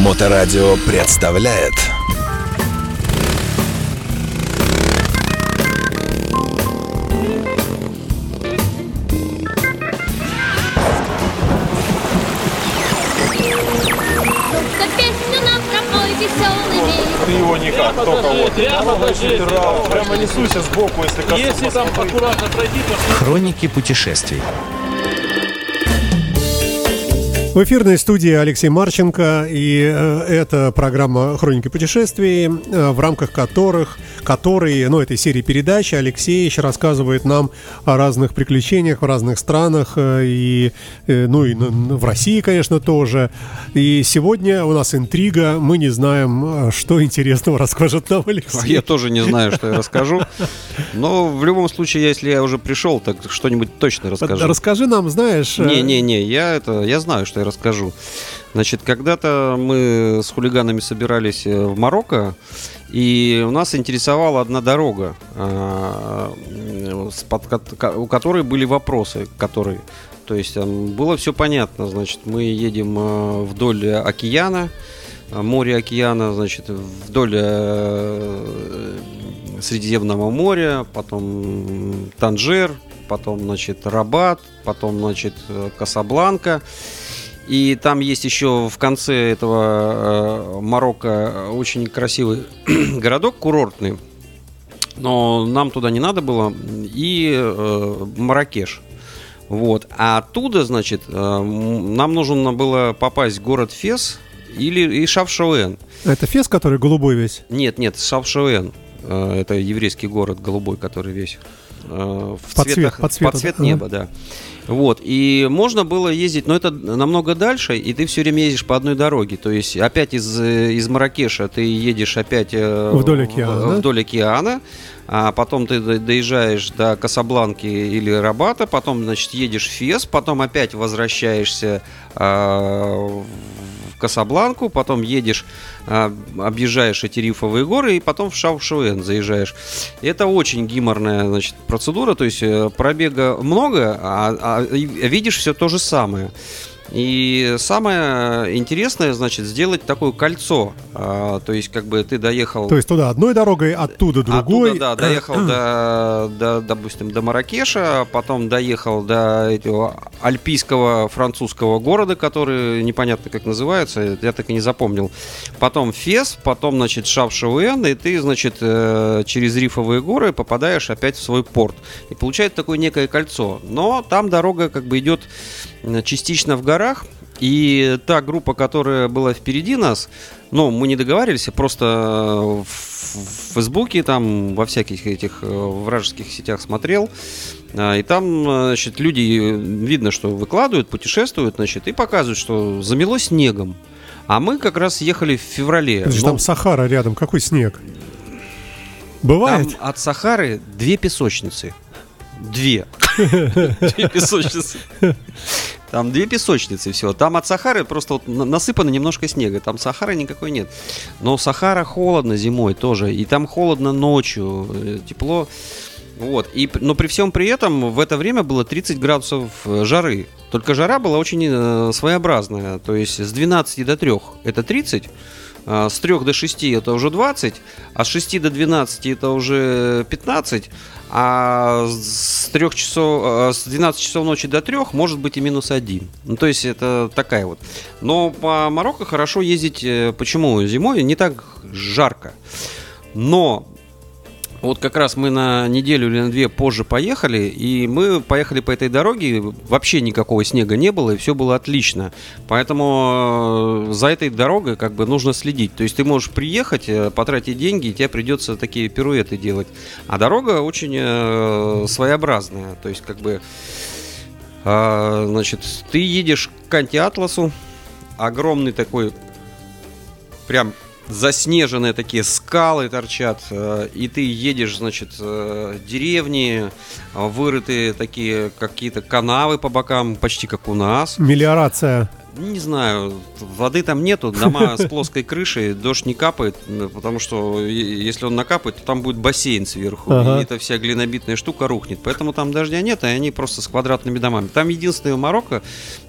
Моторадио представляет его никак, только вот. Прямо несуйся сбоку, если. Если там аккуратно пройти, то Хроники путешествий. В эфирной студии Алексей Марченко, и э, это программа «Хроники путешествий», э, в рамках которых, которые, ну, этой серии передач Алексей еще рассказывает нам о разных приключениях в разных странах, э, и, э, ну, и в России, конечно, тоже. И сегодня у нас интрига, мы не знаем, э, что интересного расскажет нам Алексей. Я тоже не знаю, что я расскажу. Но в любом случае, если я уже пришел, так что-нибудь точно расскажу. Расскажи нам, знаешь... Не-не-не, я это, я знаю, что я расскажу. Значит, когда-то мы с хулиганами собирались в Марокко, и у нас интересовала одна дорога, а, у которой были вопросы, которые, то есть было все понятно, значит, мы едем э, вдоль океана, море океана, значит, вдоль э, Средиземного моря, потом Танжер, потом, значит, Рабат, потом, значит, Касабланка. И там есть еще в конце этого э, Марокко очень красивый городок курортный. Но нам туда не надо было. И э, Маракеш. Вот. А оттуда, значит, э, нам нужно было попасть в город Фес или и Шавшауэн. Это Фес, который голубой весь? Нет, нет, Шавшауэн. Э, Это еврейский город голубой, который весь в Под цвет- цветах, под цвета, цвет да? неба, да. Вот, и можно было ездить, но это намного дальше, и ты все время ездишь по одной дороге. То есть опять из, э, из Маракеша ты едешь опять э, Вдоль в- океана, да? вдоль океана, а потом ты до- доезжаешь до Касабланки или Рабата, потом, значит, едешь в Фес, потом опять возвращаешься в Касабланку, потом едешь, а, объезжаешь эти рифовые горы и потом в Шаушуэн заезжаешь. Это очень гиморная значит, процедура, то есть э, пробега много, а, а видишь все то же самое. И самое интересное, значит, сделать такое кольцо. А, то есть, как бы ты доехал... То есть туда одной дорогой, оттуда другой. Оттуда, да, доехал до, до, допустим, до Маракеша, потом доехал до этого альпийского французского города, который непонятно как называется, я так и не запомнил. Потом Фес, потом, значит, Шавшауэн, и ты, значит, э, через рифовые горы попадаешь опять в свой порт. И получается такое некое кольцо. Но там дорога как бы идет частично в горах, и та группа, которая была впереди нас, ну, мы не договаривались, я просто э, в Фейсбуке, там, во всяких этих э, вражеских сетях смотрел, а, и там, э, значит, люди, э, видно, что выкладывают, путешествуют, значит, и показывают, что замело снегом. А мы как раз ехали в феврале. Это же Ну, там Сахара рядом, какой снег? Бывает? там от Сахары две песочницы. Две. Две песочницы. Там две песочницы все. Там от Сахары просто вот на- насыпано немножко снега. Там Сахары никакой нет. Но Сахара холодно зимой тоже. И там холодно ночью. э, Тепло. Вот. И, но при всем при этом в это время было 30 градусов э, жары. Только жара была очень э, своеобразная. То есть с 12 до 3 это 30. А С 3 до 6 это уже 20, а с 6 до 12 это уже 15, а с 3 часов, а с 12 часов ночи до 3 может быть и минус 1. Ну, то есть это такая вот. Но по Марокко хорошо ездить, э, почему? Зимой не так жарко. Но вот как раз мы на неделю или на две позже поехали, и мы поехали по этой дороге, вообще никакого снега не было, и все было отлично. Поэтому э, за этой дорогой как бы нужно следить. То есть ты можешь приехать, э, потратить деньги, и тебе придется такие пируэты делать. А дорога очень э, своеобразная. То есть как бы, значит, ты едешь к антиатласу, огромный такой прям заснеженные такие скалы торчат, э, и ты едешь, значит, э, деревни, э, вырытые такие какие-то канавы по бокам, почти как у нас. Мелиорация. Не знаю, воды там нету, дома с плоской крышей, дождь не капает, м, потому что е- если он накапает, то там будет бассейн сверху, Ага. и эта вся глинобитная штука рухнет. Поэтому там дождя нет, и они просто с квадратными домами. Там единственное в Марокко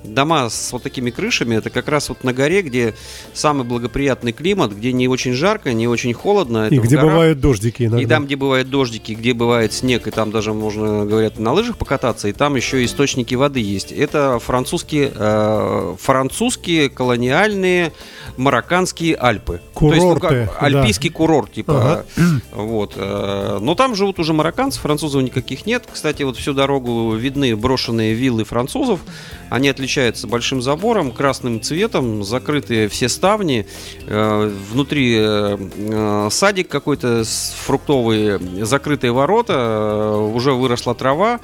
дома с вот такими крышами, это как раз вот на горе, где самый благоприятный климат, где не очень жарко, не очень холодно. И где горах. бывают дождики иногда. И там, где бывают дождики, где бывает снег, и там даже можно, говорят, на лыжах покататься, и там еще источники воды есть. Это французские, э, французские колониальные марокканские Альпы. То есть, ну, Курорты, как альпийский курорт, типа. Ага. Вот. э, Но там живут уже марокканцы, французов никаких нет. Кстати, вот всю дорогу видны брошенные виллы французов. Они отличаются большим забором, красным цветом, закрытые все ставни. Э, Внутри э, э, садик какой-то фруктовый, закрытые ворота, э, уже выросла трава,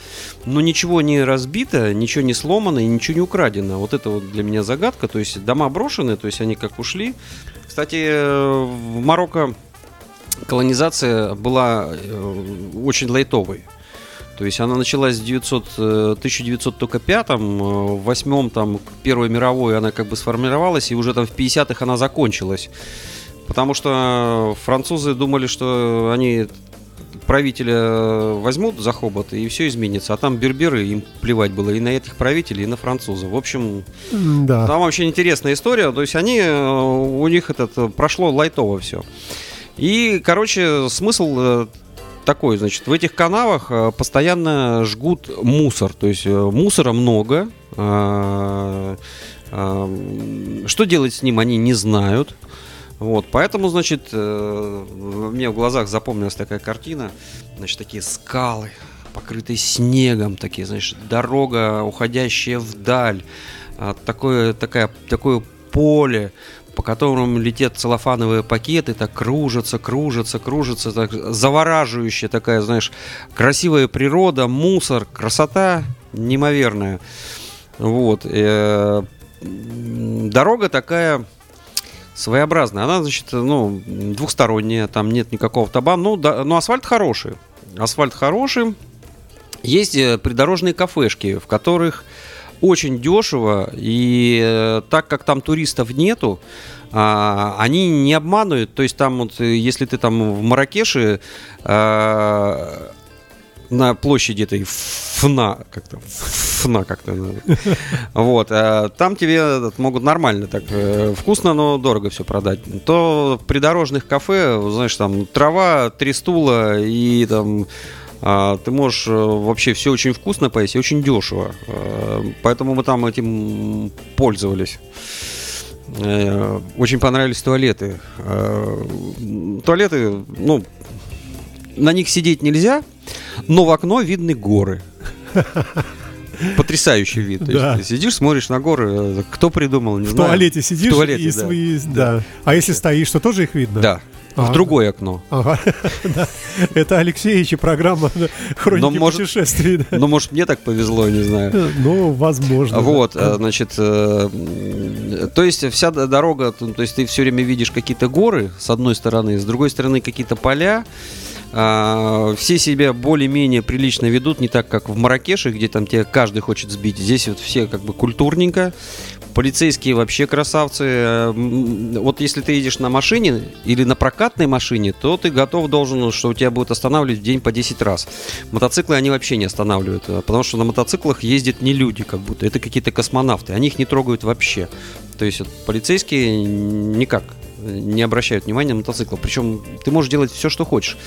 но ничего не разбито, ничего не сломано и ничего не украдено. Вот это вот для меня загадка. То есть дома брошены, то есть они как ушли. Кстати, э, в Марокко колонизация была э, очень лайтовой. То есть она началась в 900, э, 1905, э, в 8 там, Первой мировой она как бы сформировалась, и уже там в 50-х она закончилась. Потому что французы думали, что они правителя возьмут за хобот, и все изменится. А там берберы, им плевать было и на этих правителей, и на французов. В общем, Да. там вообще интересная история. То есть они, э, у них этот э, прошло лайтово все. И, короче, смысл э, такой, значит, в этих канавах э, постоянно жгут мусор. То есть э, мусора много. Что делать с ним, они не знают. Вот, поэтому, значит, э, мне в глазах запомнилась такая картина, значит, такие скалы, покрытые снегом, такие, знаешь, дорога, уходящая вдаль, а, такое, такая, такое поле, по которому летят целлофановые пакеты, так кружатся, кружатся, кружатся, так завораживающая такая, знаешь, красивая природа, мусор, красота неимоверная. Вот. э, Дорога такая своеобразная. Она, значит, ну, двухсторонняя, там нет никакого таба. Ну, да, но асфальт хороший. Асфальт хороший. Есть э, придорожные кафешки, в которых очень дешево, и э, так как там туристов нету, а, они не обманывают. То есть там вот, э, если ты там в Маракеше на площади этой ФНА, как-то ФНА как-то, вот, а, там тебе этот, могут нормально так э, вкусно, но дорого все продать. То в придорожных кафе, знаешь, там трава, три стула и там а, ты можешь э, вообще все очень вкусно поесть и очень дешево. Э, Поэтому мы там этим пользовались. Э, Очень понравились туалеты. Э, Туалеты, ну, на них сидеть нельзя, но в окно видны горы. Потрясающий вид. Есть Да. ты сидишь, смотришь на горы. э, Кто придумал, не В знаю. туалете сидишь В туалете, и да. свои... Да. А если стоишь, то тоже их видно? Да. А. В другое окно. Ага. Да. Это Алексеевич и программа да, «Хроники Но, может- путешествий». да. Ну, может, мне так повезло, не знаю. Ну, возможно. Вот, да. э, значит, э, то есть вся дорога, то есть ты все время видишь какие-то горы с одной стороны, с другой стороны какие-то поля. А, Все себя более-менее прилично ведут, не так, как в Маракеше, где там тебя каждый хочет сбить. Здесь вот все как бы культурненько. Полицейские вообще красавцы. Вот если ты едешь на машине или на прокатной машине, то ты готов должен, что у тебя будет останавливать в день по 10 раз. Мотоциклы они вообще не останавливают, э, потому что на мотоциклах ездят не люди, как будто. Это какие-то космонавты. Они их не трогают вообще. То есть вот, полицейские никак не обращают внимания на мотоциклы. Причем ты можешь делать все, что хочешь.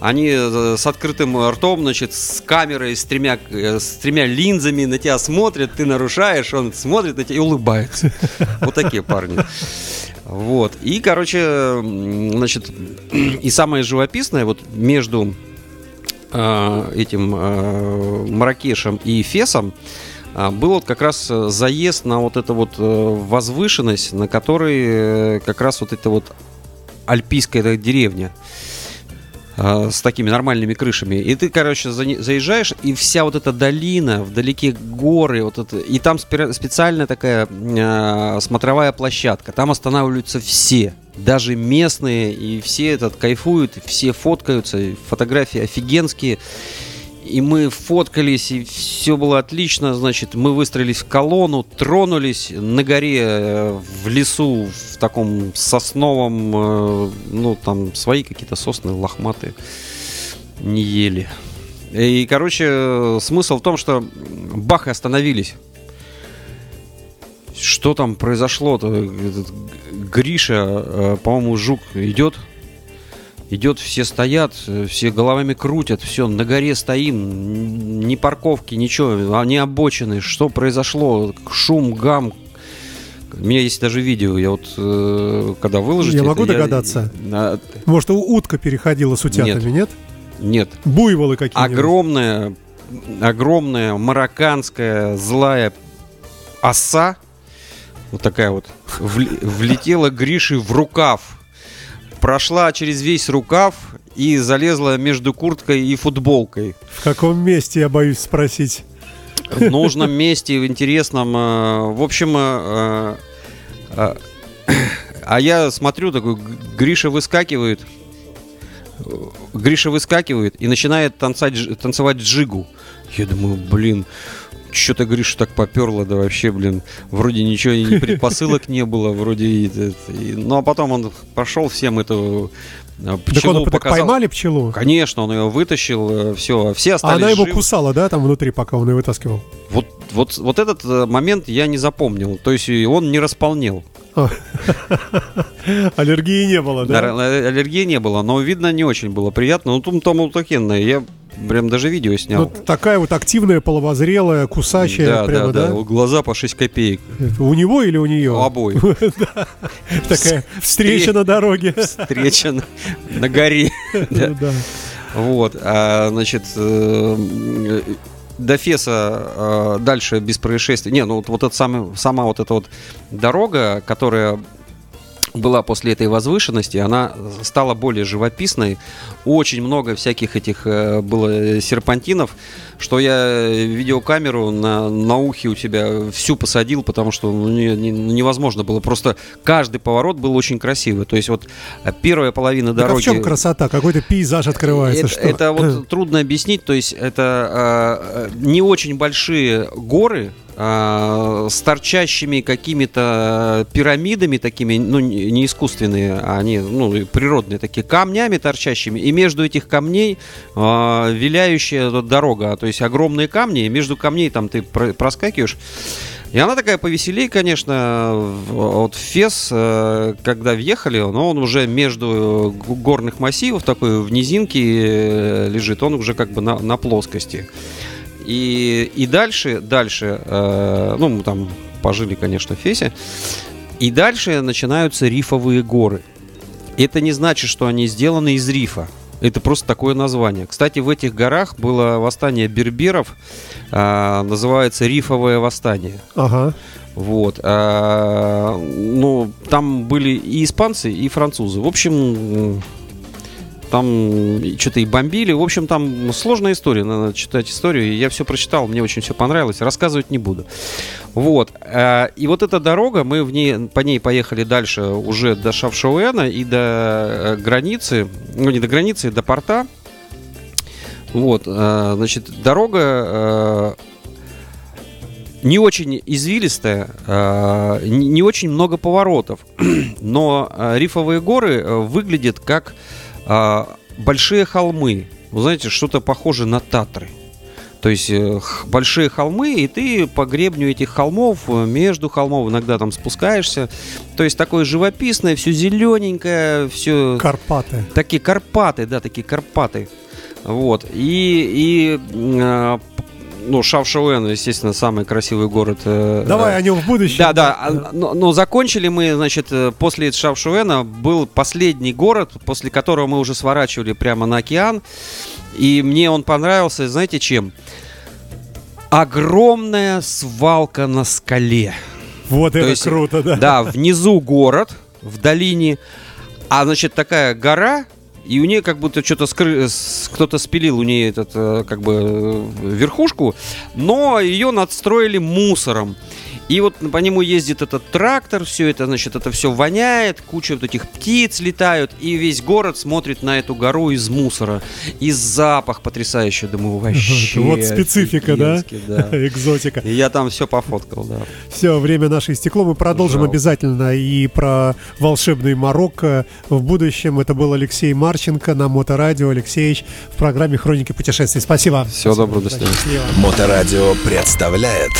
Они э, с открытым ртом, значит, с камерой, с тремя, э, с тремя линзами на тебя смотрят, ты нарушаешь, он смотрит на тебя и улыбается. Вот такие парни. Вот. И, короче, значит, и самое живописное, вот между э, этим э, Маракешем и Фесом был вот как раз э, заезд на вот эту вот э, возвышенность, на которой э, как раз вот эта вот альпийская эта деревня а, с такими нормальными крышами. И ты, короче, за- заезжаешь, и вся вот эта долина, вдалеке горы, вот это, и там спе- специальная такая э, смотровая площадка. Там останавливаются все, даже местные, и все этот кайфуют, все фоткаются, фотографии офигенские. И мы фоткались, и все было отлично. Значит, мы выстроились в колонну, тронулись на горе, э, в лесу, в таком сосновом, э, ну, там свои какие-то сосны лохматые не ели. И, короче, смысл в том, что бах, и остановились. Что там произошло-то? Гриша, э, по-моему, жук идет. Идет, все стоят, все головами крутят, все, на горе стоим, ни парковки, ничего, они обочины, что произошло, шум, гам. У меня есть даже видео, я вот, э, когда выложите... Я это могу догадаться? А, Может, у- утка переходила с утятами, нет? нет, Буйволы какие-нибудь. огромная, огромная марокканская злая оса, вот такая вот, влетела Гриши в рукав, прошла через весь рукав и залезла между курткой и футболкой. В каком месте, я боюсь спросить. В нужном месте, в интересном. э, В общем, э, э, а я смотрю, такой, Гриша выскакивает, Гриша выскакивает и начинает танцать, танцевать джигу. Я думаю, блин, что-то Гриша так поперло, да вообще, блин, вроде ничего, ни предпосылок не было, вроде... и- и- ну, а потом он пошел всем эту э, Так пчелу он так показал. поймали пчелу? Конечно, он ее вытащил, все, все А остались она его живы. кусала, да, там внутри, пока он ее вытаскивал? Вот, вот, вот этот э, момент я не запомнил. То есть и он не располнел. Аллергии не было, да? Э, Аллергии не было, но видно не очень было приятно. Ну, там такенное. Я прям даже видео Ну, снял. такая вот активная, половозрелая, кусачая, да, прямо, да, да? да. Глаза по 6 копеек. Это У него или у нее? У обоих. Такая встреча на дороге. Встреча на, горе. Да. Ну. Вот. А, значит, э, до Феса э, дальше без происшествий. Не, ну вот, вот эта самая, сама вот эта вот дорога, которая была после этой возвышенности, она стала более живописной. Очень много всяких этих э, было серпантинов, что я видеокамеру на, на ухе у тебя всю посадил, потому что ну, не- не- невозможно было. Просто каждый поворот был очень красивый. То есть вот э, первая половина Так а дороги... в чем красота? Какой-то пейзаж открывается, Это, что? это вот трудно объяснить. То есть это э, э, не очень большие горы э, с торчащими какими-то пирамидами такими, ну не искусственные, а они ну природные такие камнями торчащими, и между этих камней э, виляющая дорога, то есть огромные камни, и между камней там ты про- проскакиваешь. И она такая повеселее, конечно, вот Фес, э, когда въехали, но он уже между горных массивов, такой в низинке э, лежит, он уже как бы на, на плоскости. И, и дальше, дальше, э, ну, мы там пожили, конечно, в Фесе, и дальше начинаются рифовые горы. Это не значит, что они сделаны из рифа. Это просто такое название. Кстати, в этих горах было восстание берберов, а, называется рифовое восстание. Ага. Вот. а, ну, там были и испанцы, и французы. В общем, там что-то и бомбили. В общем, там сложная история. Надо читать историю. Я все прочитал, мне очень все понравилось. Рассказывать не буду. Вот. а, И вот эта дорога, мы в ней, по ней поехали дальше уже до Шавшауэна и до э, границы. Ну, не до границы, до порта. Вот. а, Значит, дорога э, не очень извилистая, э, не очень много поворотов, но э, рифовые горы э, выглядят как э, большие холмы. Вы знаете, что-то похоже на Татры. То есть э, большие холмы, и ты по гребню этих холмов, э, между холмов иногда там спускаешься. То есть такое живописное, все зелененькое, все Карпаты. такие Карпаты, да, такие Карпаты. Вот. И, и э, п- ну, Шавшауэн, естественно, самый красивый город. э, Давай э, о нем в будущем. да, да. Но, но закончили мы, значит, э, после Шавшуэна был последний город, после которого мы уже сворачивали прямо на океан. И мне он понравился, знаете, чем? Огромная свалка на скале. Вот То это есть, круто, да. Да, внизу город, в долине, а значит такая гора, и у нее как будто что-то скры... кто-то спилил у нее этот э, как бы э, верхушку, но ее надстроили мусором. И вот по нему ездит этот трактор, все это, значит, это все воняет, куча вот этих птиц летают, и весь город смотрит на эту гору из мусора. И запах потрясающий, думаю, вообще. Вот специфика, да? да. Экзотика. И я там все пофоткал, да. Все, время наше истекло. Мы продолжим Жалко. обязательно и про волшебный Марокко в будущем. Это был Алексей Марченко на Моторадио. Алексеевич в программе «Хроники путешествий». Спасибо. Всего доброго, до свидания. Моторадио представляет